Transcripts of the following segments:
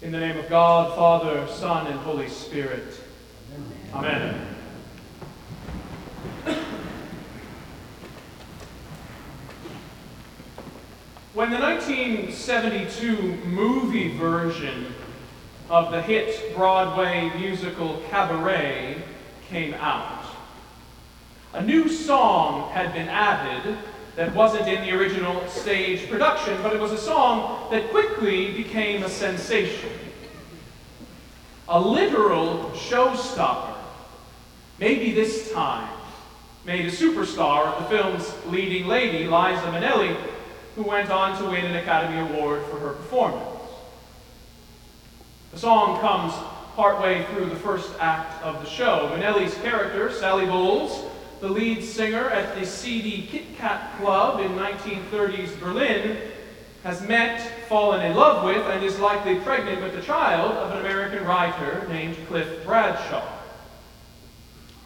In the name of God, Father, Son, and Holy Spirit. Amen. When the 1972 movie version of the hit Broadway musical Cabaret came out, a new song had been added that wasn't in the original stage production, but it was a song that quickly became a sensation. A literal showstopper, maybe this time, made a superstar of the film's leading lady, Liza Minnelli, who went on to win an Academy Award for her performance. The song comes partway through the first act of the show. Minnelli's character, Sally Bowles, the lead singer at the seedy Kit Kat Club in 1930s Berlin, has met, fallen in love with, and is likely pregnant with the child of an American writer named Cliff Bradshaw.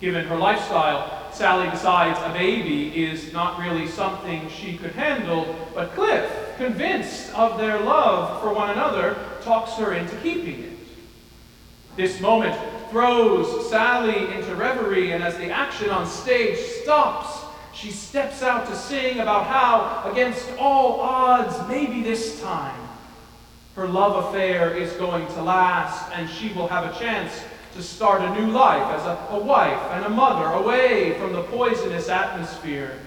Given her lifestyle, Sally decides a baby is not really something she could handle, but Cliff, convinced of their love for one another, talks her into keeping it. This moment throws Sally into reverie, and as the action on stage stops, she steps out to sing about how, against all odds, maybe this time, her love affair is going to last, and she will have a chance to start a new life as a, a wife and a mother away from the poisonous atmosphere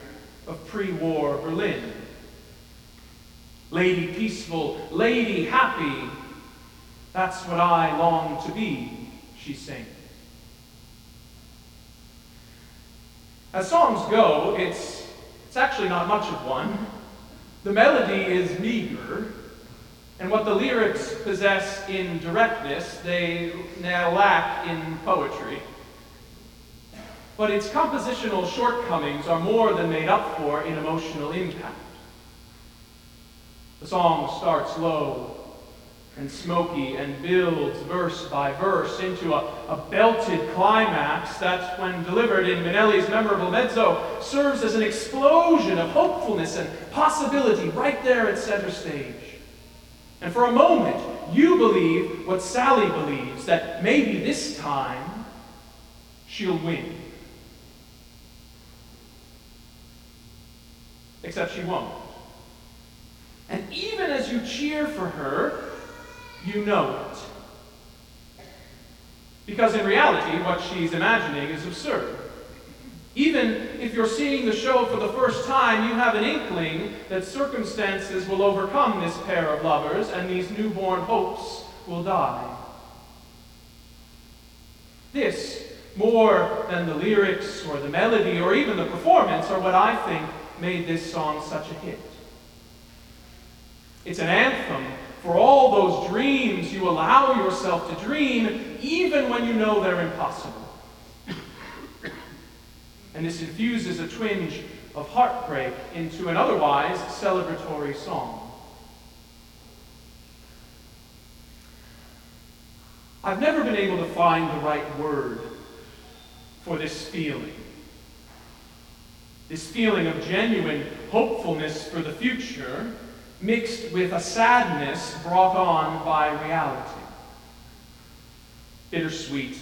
of pre war Berlin. Lady peaceful, lady happy, that's what I long to be she sings. As songs go, it's, it's actually not much of one. The melody is meager, and what the lyrics possess in directness, they now lack in poetry. But its compositional shortcomings are more than made up for in emotional impact. The song starts low and smoky and builds verse by verse into a, a belted climax that, when delivered in Minnelli's memorable mezzo, serves as an explosion of hopefulness and possibility right there at center stage. And for a moment, you believe what Sally believes that maybe this time she'll win. Except she won't. And even as you cheer for her, you know it. Because in reality, what she's imagining is absurd. Even if you're seeing the show for the first time, you have an inkling that circumstances will overcome this pair of lovers and these newborn hopes will die. This, more than the lyrics or the melody or even the performance, are what I think made this song such a hit. It's an anthem allow yourself to dream, even when you know they're impossible. and this infuses a twinge of heartbreak into an otherwise celebratory song. I've never been able to find the right word for this feeling. This feeling of genuine hopefulness for the future mixed with a sadness brought on by reality. Bittersweet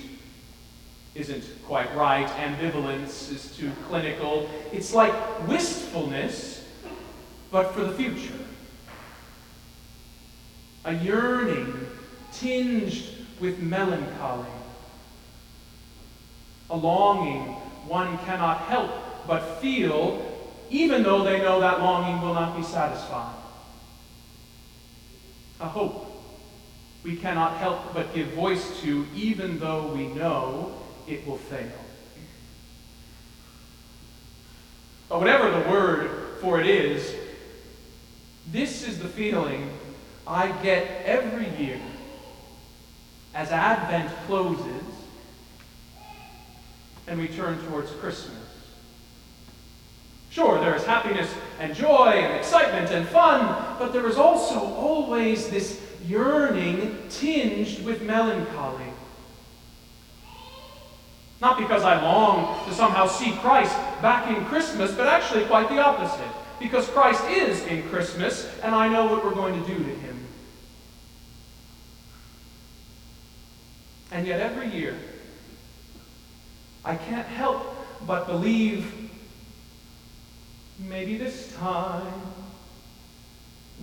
isn't quite right. Ambivalence is too clinical. It's like wistfulness, but for the future. A yearning tinged with melancholy. A longing one cannot help but feel, even though they know that longing will not be satisfied a hope we cannot help but give voice to, even though we know it will fail. But whatever the word for it is, this is the feeling I get every year as Advent closes and we turn towards Christmas. Sure, there is happiness and joy and excitement and fun, but there is also always this yearning tinged with melancholy. Not because I long to somehow see Christ back in Christmas, but actually quite the opposite. Because Christ is in Christmas, and I know what we're going to do to him. And yet every year, I can't help but believe maybe this time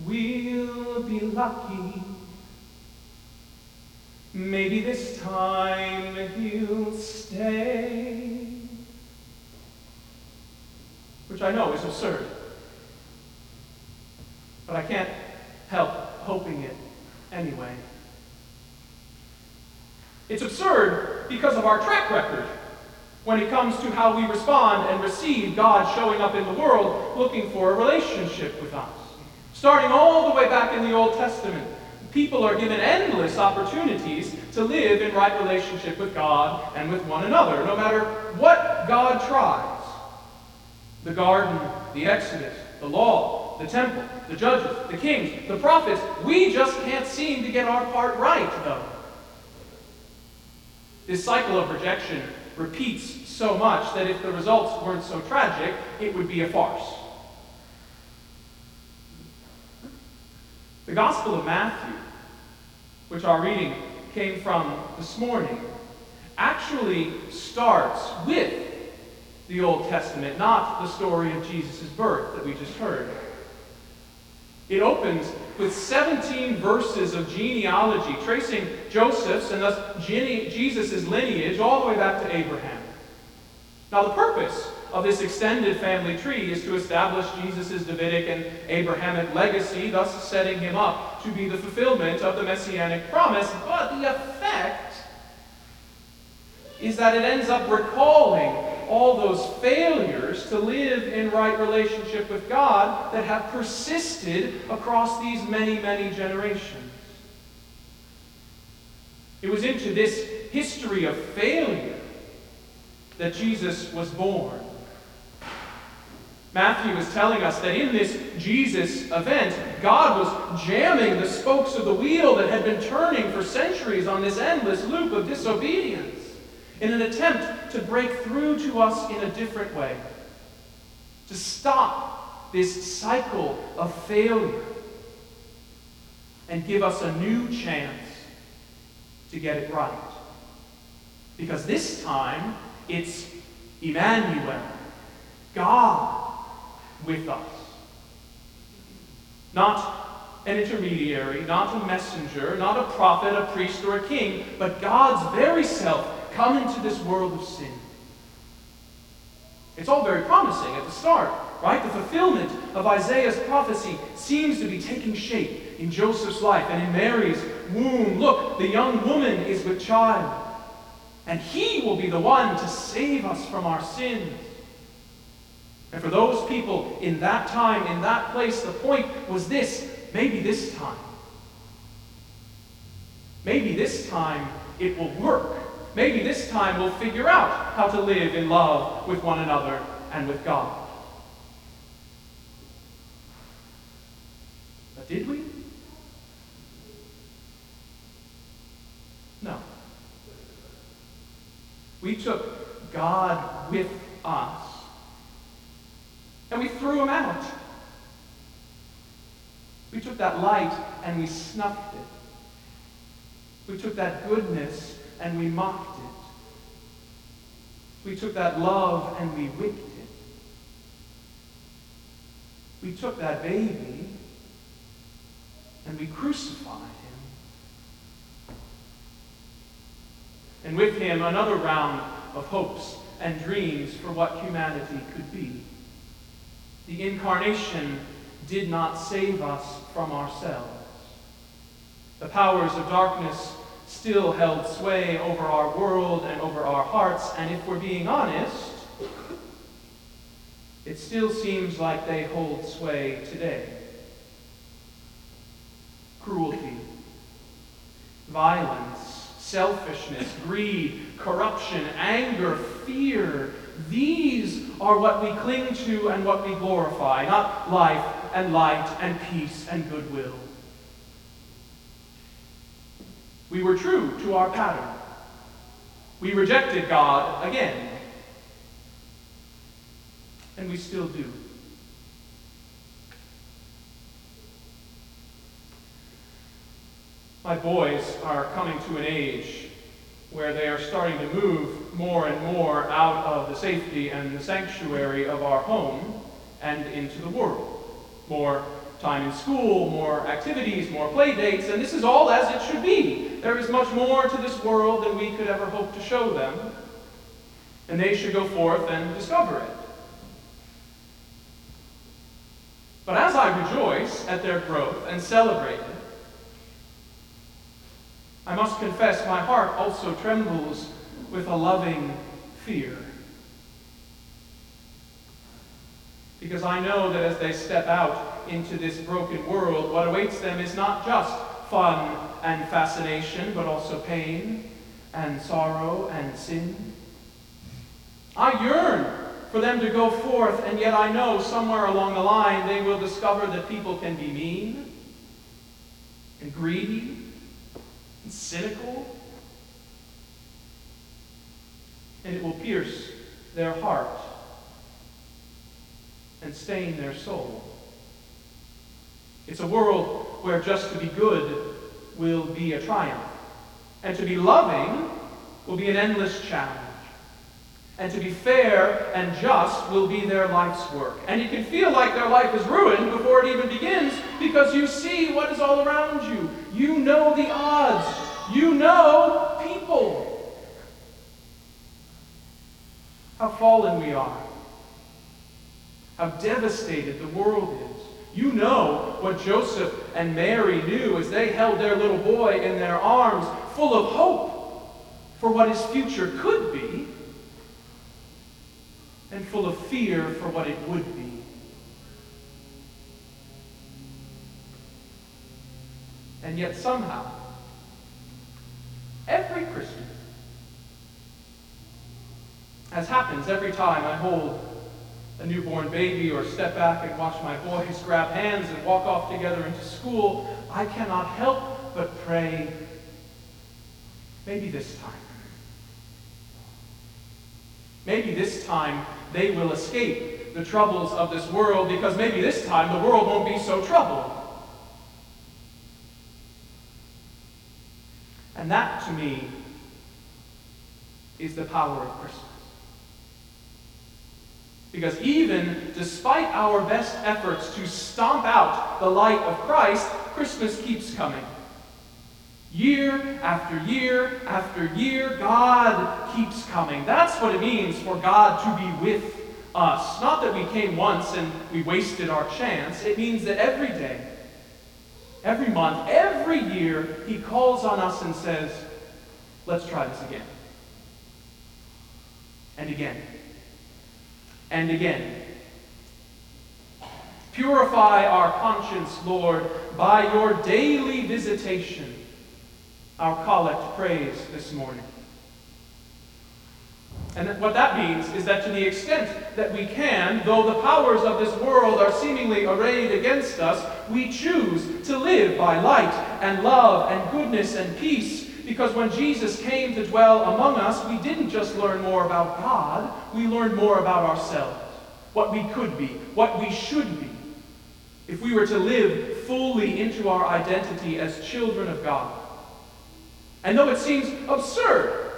we'll be lucky. Maybe this time he'll stay. Which I know is absurd. But I can't help hoping it anyway. It's absurd because of our track record when it comes to how we respond and receive God showing up in the world looking for a relationship with us. Starting all the way back in the Old Testament, people are given endless opportunities to live in right relationship with God and with one another, no matter what God tries. The garden, the Exodus, the law, the temple, the judges, the kings, the prophets, we just can't seem to get our part right, though. This cycle of rejection repeats so much that if the results weren't so tragic, it would be a farce. The Gospel of Matthew, which our reading came from this morning, actually starts with the Old Testament, not the story of Jesus' birth that we just heard. It opens with 17 verses of genealogy, tracing Joseph's and thus Jesus' lineage all the way back to Abraham. Now, the purpose of this extended family tree is to establish Jesus' Davidic and Abrahamic legacy, thus setting him up to be the fulfillment of the messianic promise. But the effect is that it ends up recalling all those failures to live in right relationship with God that have persisted across these many, many generations. It was into this history of failure that Jesus was born. Matthew is telling us that in this Jesus event, God was jamming the spokes of the wheel that had been turning for centuries on this endless loop of disobedience in an attempt to break through to us in a different way, to stop this cycle of failure and give us a new chance to get it right. Because this time, it's Emmanuel, God with us. Not an intermediary, not a messenger, not a prophet, a priest, or a king, but God's very self come into this world of sin. It's all very promising at the start, right? The fulfillment of Isaiah's prophecy seems to be taking shape in Joseph's life and in Mary's womb. Look, the young woman is with child, and he will be the one to save us from our sins. And for those people in that time, in that place, the point was this maybe this time. Maybe this time it will work. Maybe this time we'll figure out how to live in love with one another and with God. But did we? No. We took God with us and we threw him out. We took that light and we snuffed it. We took that goodness and we mocked it. We took that love and we whipped it. We took that baby and we crucified him. And with him, another round of hopes and dreams for what humanity could be. The incarnation did not save us from ourselves. The powers of darkness still held sway over our world and over our hearts, and if we're being honest, it still seems like they hold sway today. Cruelty, violence, selfishness, greed, corruption, anger, fear, these are what we cling to and what we glorify, not life and light and peace and goodwill. We were true to our pattern. We rejected God again. And we still do. My boys are coming to an age where they are starting to move more and more out of the safety and the sanctuary of our home and into the world. More time in school, more activities, more play dates, and this is all as it should be. There is much more to this world than we could ever hope to show them, and they should go forth and discover it. But as I rejoice at their growth and celebrate it, I must confess my heart also trembles with a loving fear. Because I know that as they step out into this broken world, what awaits them is not just fun and fascination, but also pain and sorrow and sin. I yearn for them to go forth, and yet I know somewhere along the line they will discover that people can be mean and greedy and cynical, and it will pierce their heart and stain their soul. It's a world where just to be good will be a triumph, and to be loving will be an endless challenge. And to be fair and just will be their life's work. And you can feel like their life is ruined before it even begins because you see what is all around you. You know the odds. You know people. How fallen we are how devastated the world is. You know what Joseph and Mary knew as they held their little boy in their arms, full of hope for what his future could be, and full of fear for what it would be. And yet, somehow, every Christmas, as happens every time I hold a newborn baby or step back and watch my boys grab hands and walk off together into school, I cannot help but pray, maybe this time. Maybe this time they will escape the troubles of this world because maybe this time the world won't be so troubled. And that, to me, is the power of Christmas. Because even despite our best efforts to stomp out the light of Christ, Christmas keeps coming. Year after year after year, God keeps coming. That's what it means for God to be with us. Not that we came once and we wasted our chance. It means that every day, every month, every year, He calls on us and says, Let's try this again. And again and again. Purify our conscience, Lord, by your daily visitation. Our collect prays this morning. And what that means is that to the extent that we can, though the powers of this world are seemingly arrayed against us, we choose to live by light and love and goodness and peace because when Jesus came to dwell among us, we didn't just learn more about God, we learned more about ourselves, what we could be, what we should be, if we were to live fully into our identity as children of God. And though it seems absurd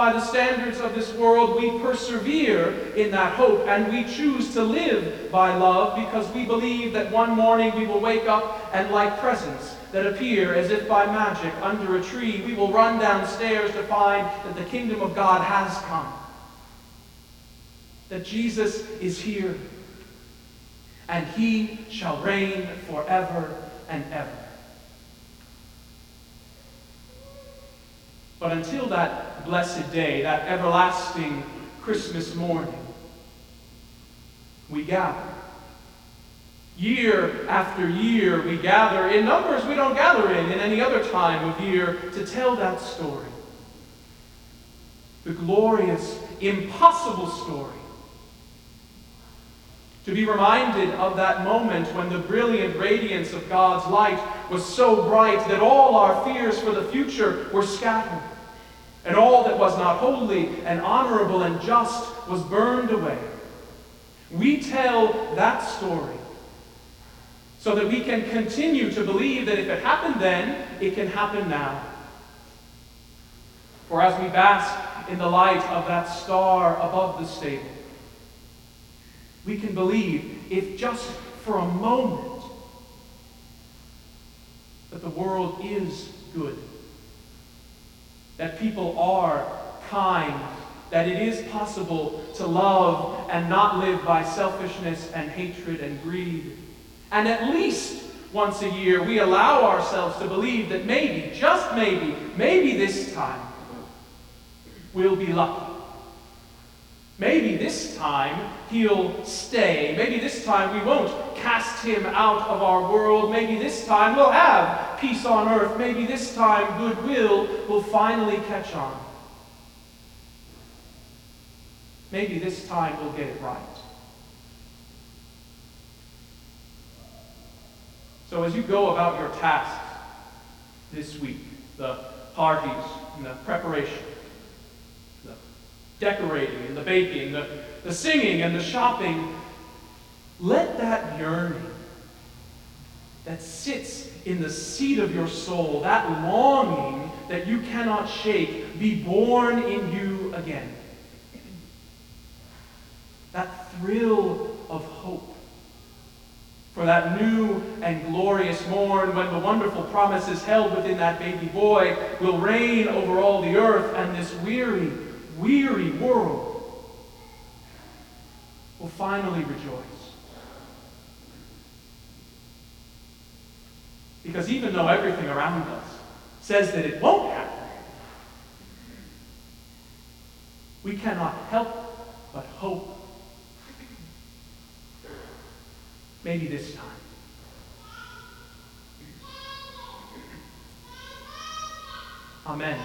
by the standards of this world, we persevere in that hope and we choose to live by love because we believe that one morning we will wake up and, like presents, that appear as if by magic under a tree, we will run downstairs to find that the kingdom of God has come. That Jesus is here. And he shall reign forever and ever. But until blessed day, that everlasting Christmas morning, we gather Year after year, we gather in numbers we don't gather in in any other time of year to tell that story. The glorious, impossible story. To be reminded of that moment when the brilliant radiance of God's light was so bright that all our fears for the future were scattered, and all that was not holy and honorable and just was burned away. We tell that story so that we can continue to believe that if it happened then, it can happen now. For as we bask in the light of that star above the stable, we can believe, if just for a moment, that the world is good, that people are kind, that it is possible to love and not live by selfishness and hatred and greed. And at least once a year, we allow ourselves to believe that maybe, just maybe, maybe this time, we'll be lucky. Maybe this time he'll stay. Maybe this time we won't cast him out of our world. Maybe this time we'll have peace on earth. Maybe this time goodwill will finally catch on. Maybe this time we'll get it right. So as you go about your tasks this week, the parties and the preparation, the decorating and the baking, the, the singing and the shopping, let that yearning that sits in the seat of your soul, that longing that you cannot shake, be born in you again that thrill of hope for that new and glorious morn when the wonderful promises held within that baby boy will reign over all the earth and this weary, weary world will finally rejoice. Because even though everything around us says that it won't happen, we cannot help but hope Maybe this time. Amen.